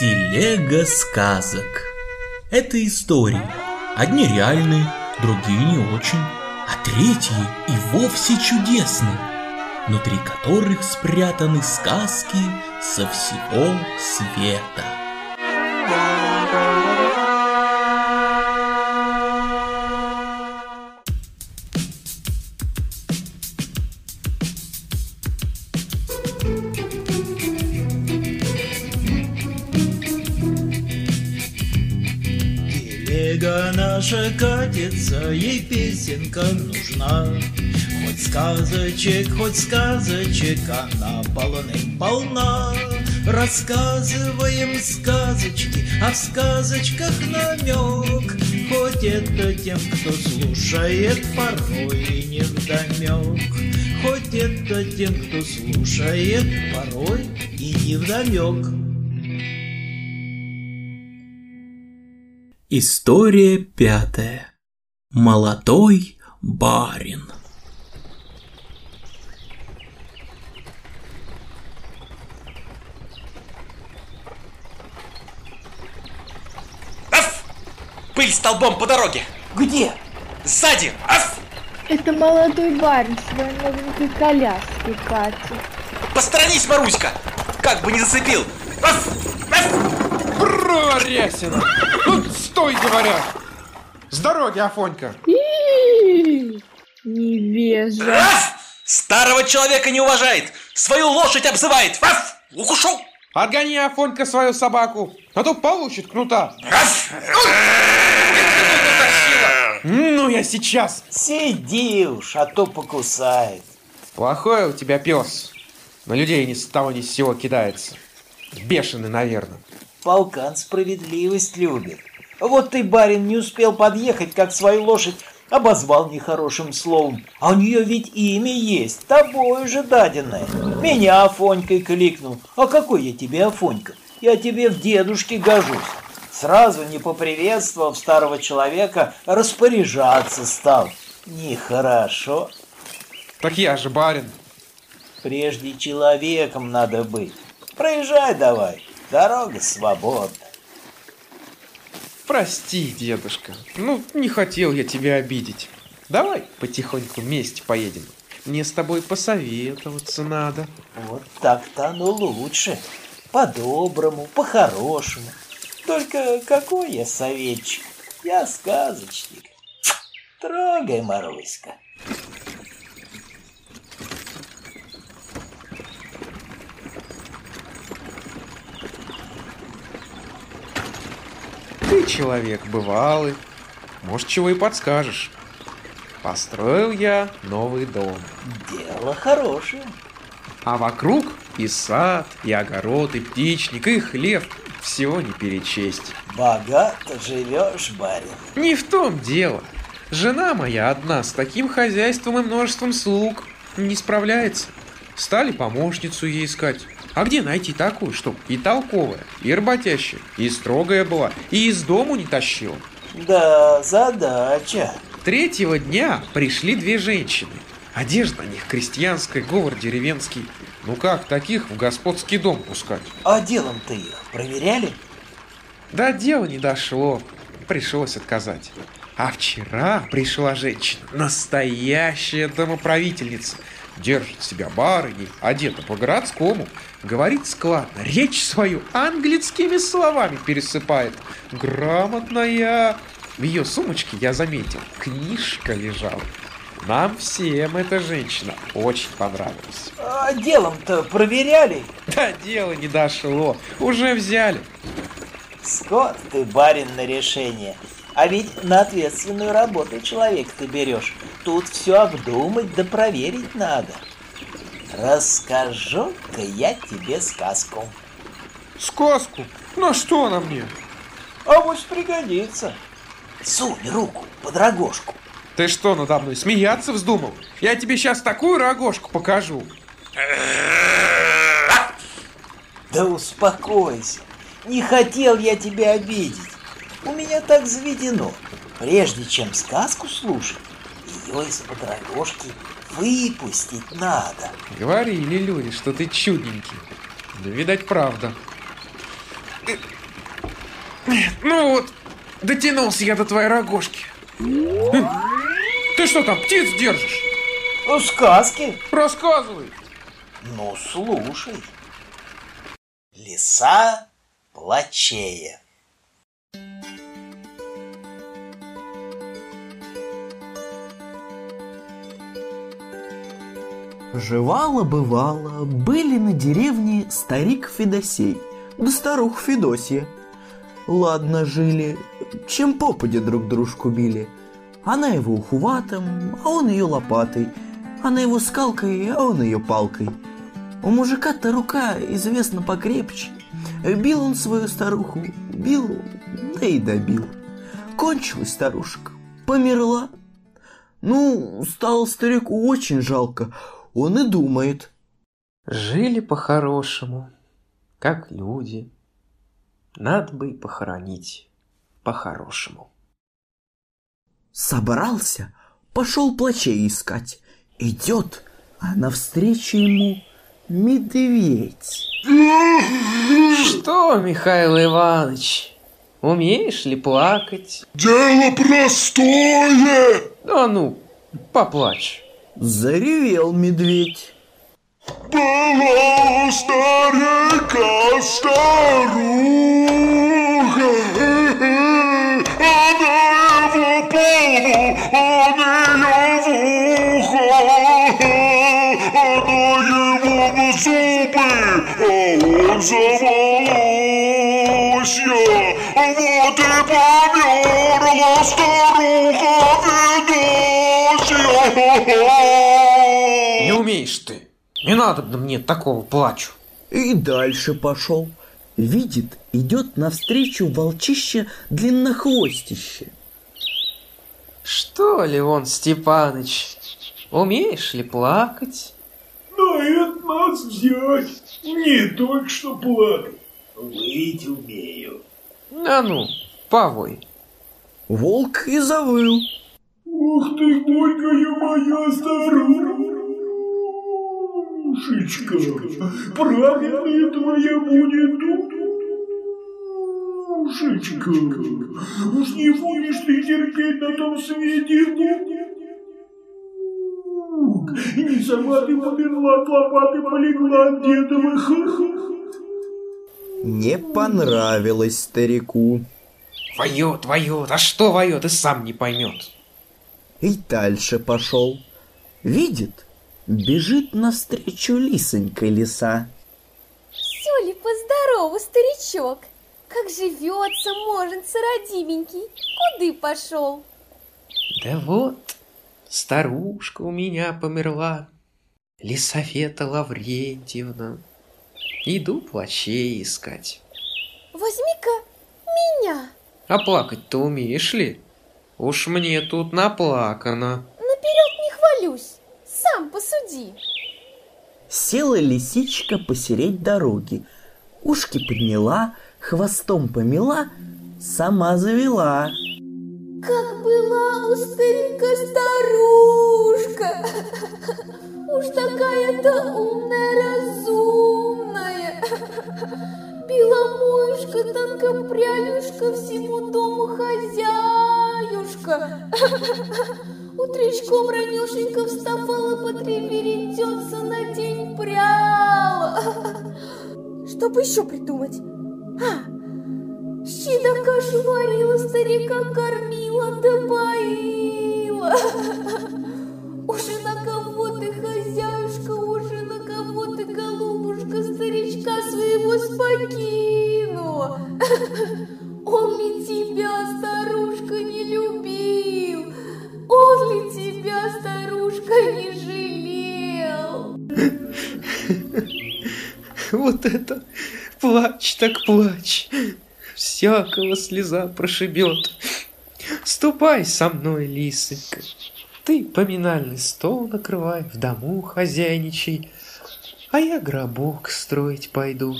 Телега сказок. Это истории. Одни реальные, другие не очень, а третьи и вовсе чудесные, внутри которых спрятаны сказки со всего света. Телега наша катится, ей песенка нужна. Хоть сказочек, хоть сказочек, она полным-полна. Рассказываем сказочки, а в сказочках намек. Хоть это тем, кто слушает, порой и не вдомек. Хоть это тем, кто слушает, порой и не вдомек. История пятая. Молодой барин. Аф! Пыль столбом по дороге! Где? Сзади! Аф! Это молодой барин в своей новенькой коляске катит. Посторонись, Маруська! Как бы не зацепил! Аф! Аф! Прорясина! Тут стой, говорят! С дороги, Афонька! Невежа. Старого человека не уважает! Свою лошадь обзывает! Аф! Ух! Отгони, Афонька, свою собаку, а то получит кнута! Аф! Ну, я сейчас! Сиди уж, а то покусает. Плохой у тебя пес. На людей ни с того ни с сего кидается. Бешеный, наверное. Полкан справедливость любит. Вот ты, барин, не успел подъехать, как свою лошадь обозвал нехорошим словом. А у нее ведь имя есть, тобой же даденное. Меня Афонькой кликнул. А какой я тебе Афонька? Я тебе в дедушке гожусь. Сразу, не поприветствовав старого человека, распоряжаться стал. Нехорошо. Так я же барин. Прежде человеком надо быть. Проезжай давай, дорога свободна. Прости, дедушка. Ну, не хотел я тебя обидеть. Давай потихоньку вместе поедем. Мне с тобой посоветоваться надо. Вот так-то оно лучше. По-доброму, по-хорошему. Только какой я советчик? Я сказочник. Трогай, Маруська. Ты человек бывалый. Может, чего и подскажешь. Построил я новый дом. Дело хорошее. А вокруг и сад, и огород, и птичник, и хлев. Всего не перечесть. Богато живешь, барин. Не в том дело. Жена моя одна с таким хозяйством и множеством слуг не справляется. Стали помощницу ей искать. А где найти такую, чтоб и толковая, и работящая, и строгая была, и из дому не тащила? Да, задача. Третьего дня пришли две женщины. Одежда на них крестьянская, говор деревенский. Ну как таких в господский дом пускать? А делом-то их проверяли? Да дело не дошло. Пришлось отказать. А вчера пришла женщина, настоящая домоправительница. Держит себя барыней, одета по-городскому. Говорит складно, речь свою английскими словами пересыпает. Грамотная. В ее сумочке, я заметил, книжка лежала. Нам всем эта женщина очень понравилась. А делом-то проверяли? Да дело не дошло, уже взяли. Скот ты, барин, на решение. А ведь на ответственную работу человек ты берешь. Тут все обдумать да проверить надо. Расскажу-ка я тебе сказку. Сказку? На что она мне? А вот пригодится. Сунь руку под рогожку. Ты что надо мной смеяться вздумал? Я тебе сейчас такую рогожку покажу. Да успокойся. Не хотел я тебя обидеть. У меня так заведено. Прежде чем сказку слушать, ее из-под рогожки выпустить надо. Говорили люди, что ты чудненький. Да, видать, правда. Ну вот, дотянулся я до твоей рогожки. Хм, Ты что там, птиц держишь? Ну, сказки. Рассказывай. Ну, слушай. Лиса плачея. Жевало-бывало, были на деревне старик Федосей, да старух Федосья. Ладно жили, чем попадя друг дружку били. Она его ухватом, а он ее лопатой. Она его скалкой, а он ее палкой. У мужика-то рука, известно, покрепче. Бил он свою старуху, бил, да и добил. Кончилась старушка, померла. Ну, стало старику очень жалко, он и думает. Жили по-хорошему, как люди. Надо бы и похоронить по-хорошему. Собрался, пошел плачей искать. Идет, а навстречу ему медведь. Что, Михаил Иванович, умеешь ли плакать? Дело простое! Да ну, поплачь. Заревел медведь. Была у старика старуха, она его полу, он ее в ухо, она его в зубы, а он за волосья. Вот и померла старуха ты. Не надо мне такого плачу. И дальше пошел. Видит, идет навстречу волчище длиннохвостище. Что, Левон Степаныч, умеешь ли плакать? На это нас взять, не только что плакать. Выть умею. А ну, повой. Волк и завыл. Ух ты, горькая моя старушечка, правильная твоя будет душечка. Уж не будешь ты терпеть на том свете. И не сама ты померла, от лопаты полегла от дедовых. Не понравилось старику. Воет, воет, а что воет, и сам не поймет. И дальше пошел. Видит, бежит навстречу лисонька лиса. Все ли поздорову, старичок? Как живется, можется, родименький? Куды пошел? Да вот, старушка у меня померла, Лисавета Лаврентьевна. Иду плачей искать. Возьми-ка меня. А плакать-то умеешь ли? Уж мне тут наплакано. Сам посуди. Села лисичка посереть дороги. Ушки подняла, хвостом помела, сама завела. Как была у старика старушка. Уж такая-то умная, разумная. Беломоюшка, тонкопрялюшка, всему дому хозяюшка. Утречком ранешенько вставала, потреверетется на день пряла. Что бы еще придумать? А, кашу варила, старика кормила да поила. Уже на кого ты, хозяюшка, уже на кого ты, голубушка, старичка своего спокинула. Плачь так плачь. Всякого слеза прошибет. Ступай со мной, лисонька. Ты поминальный стол накрывай, в дому хозяйничай, а я гробок строить пойду.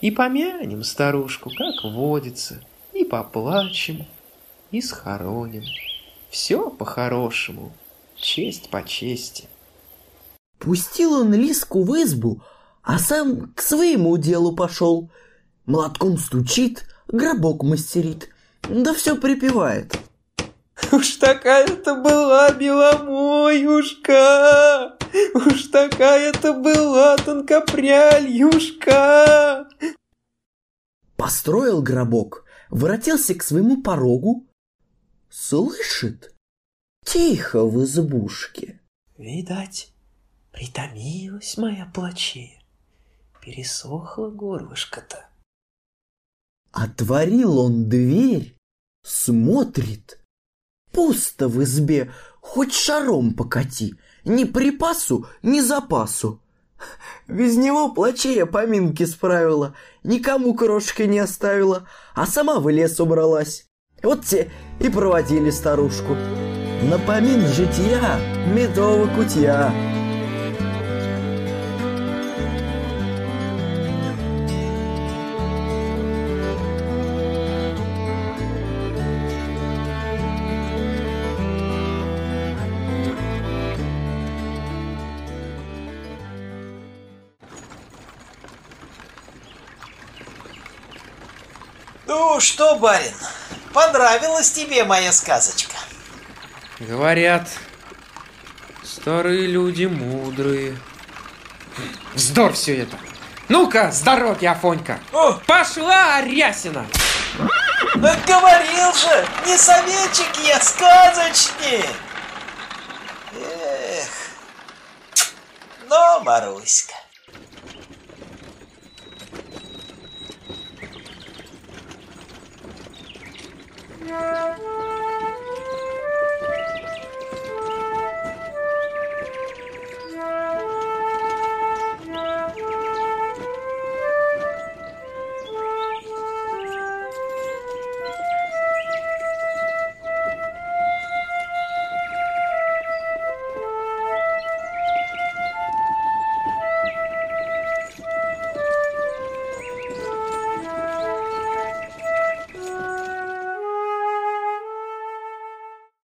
И помянем старушку, как водится, и поплачем, и схороним. Все по-хорошему, честь по чести. Пустил он лиску в избу, а сам к своему делу пошел. Молотком стучит, гробок мастерит, да все припевает. Уж такая-то была беломоюшка, уж такая-то была тонкопряльюшка. Построил гробок, воротился к своему порогу, слышит, тихо в избушке. Видать, притомилась моя плачея, пересохла горлышко-то. Отворил он дверь, смотрит, пусто в избе, хоть шаром покати, ни припасу, ни запасу. Без него плачея поминки справила, никому крошки не оставила, а сама в лес убралась. Вот те и проводили старушку. На помин жития медового кутья. Ну что, барин, понравилась тебе моя сказочка? Говорят, старые люди мудрые. Вздор все это. Ну-ка, с дороги, Афонька. О, Пошла, Арясина! говорил же, не советчик я, сказочник. Эх, ну, Маруська. Música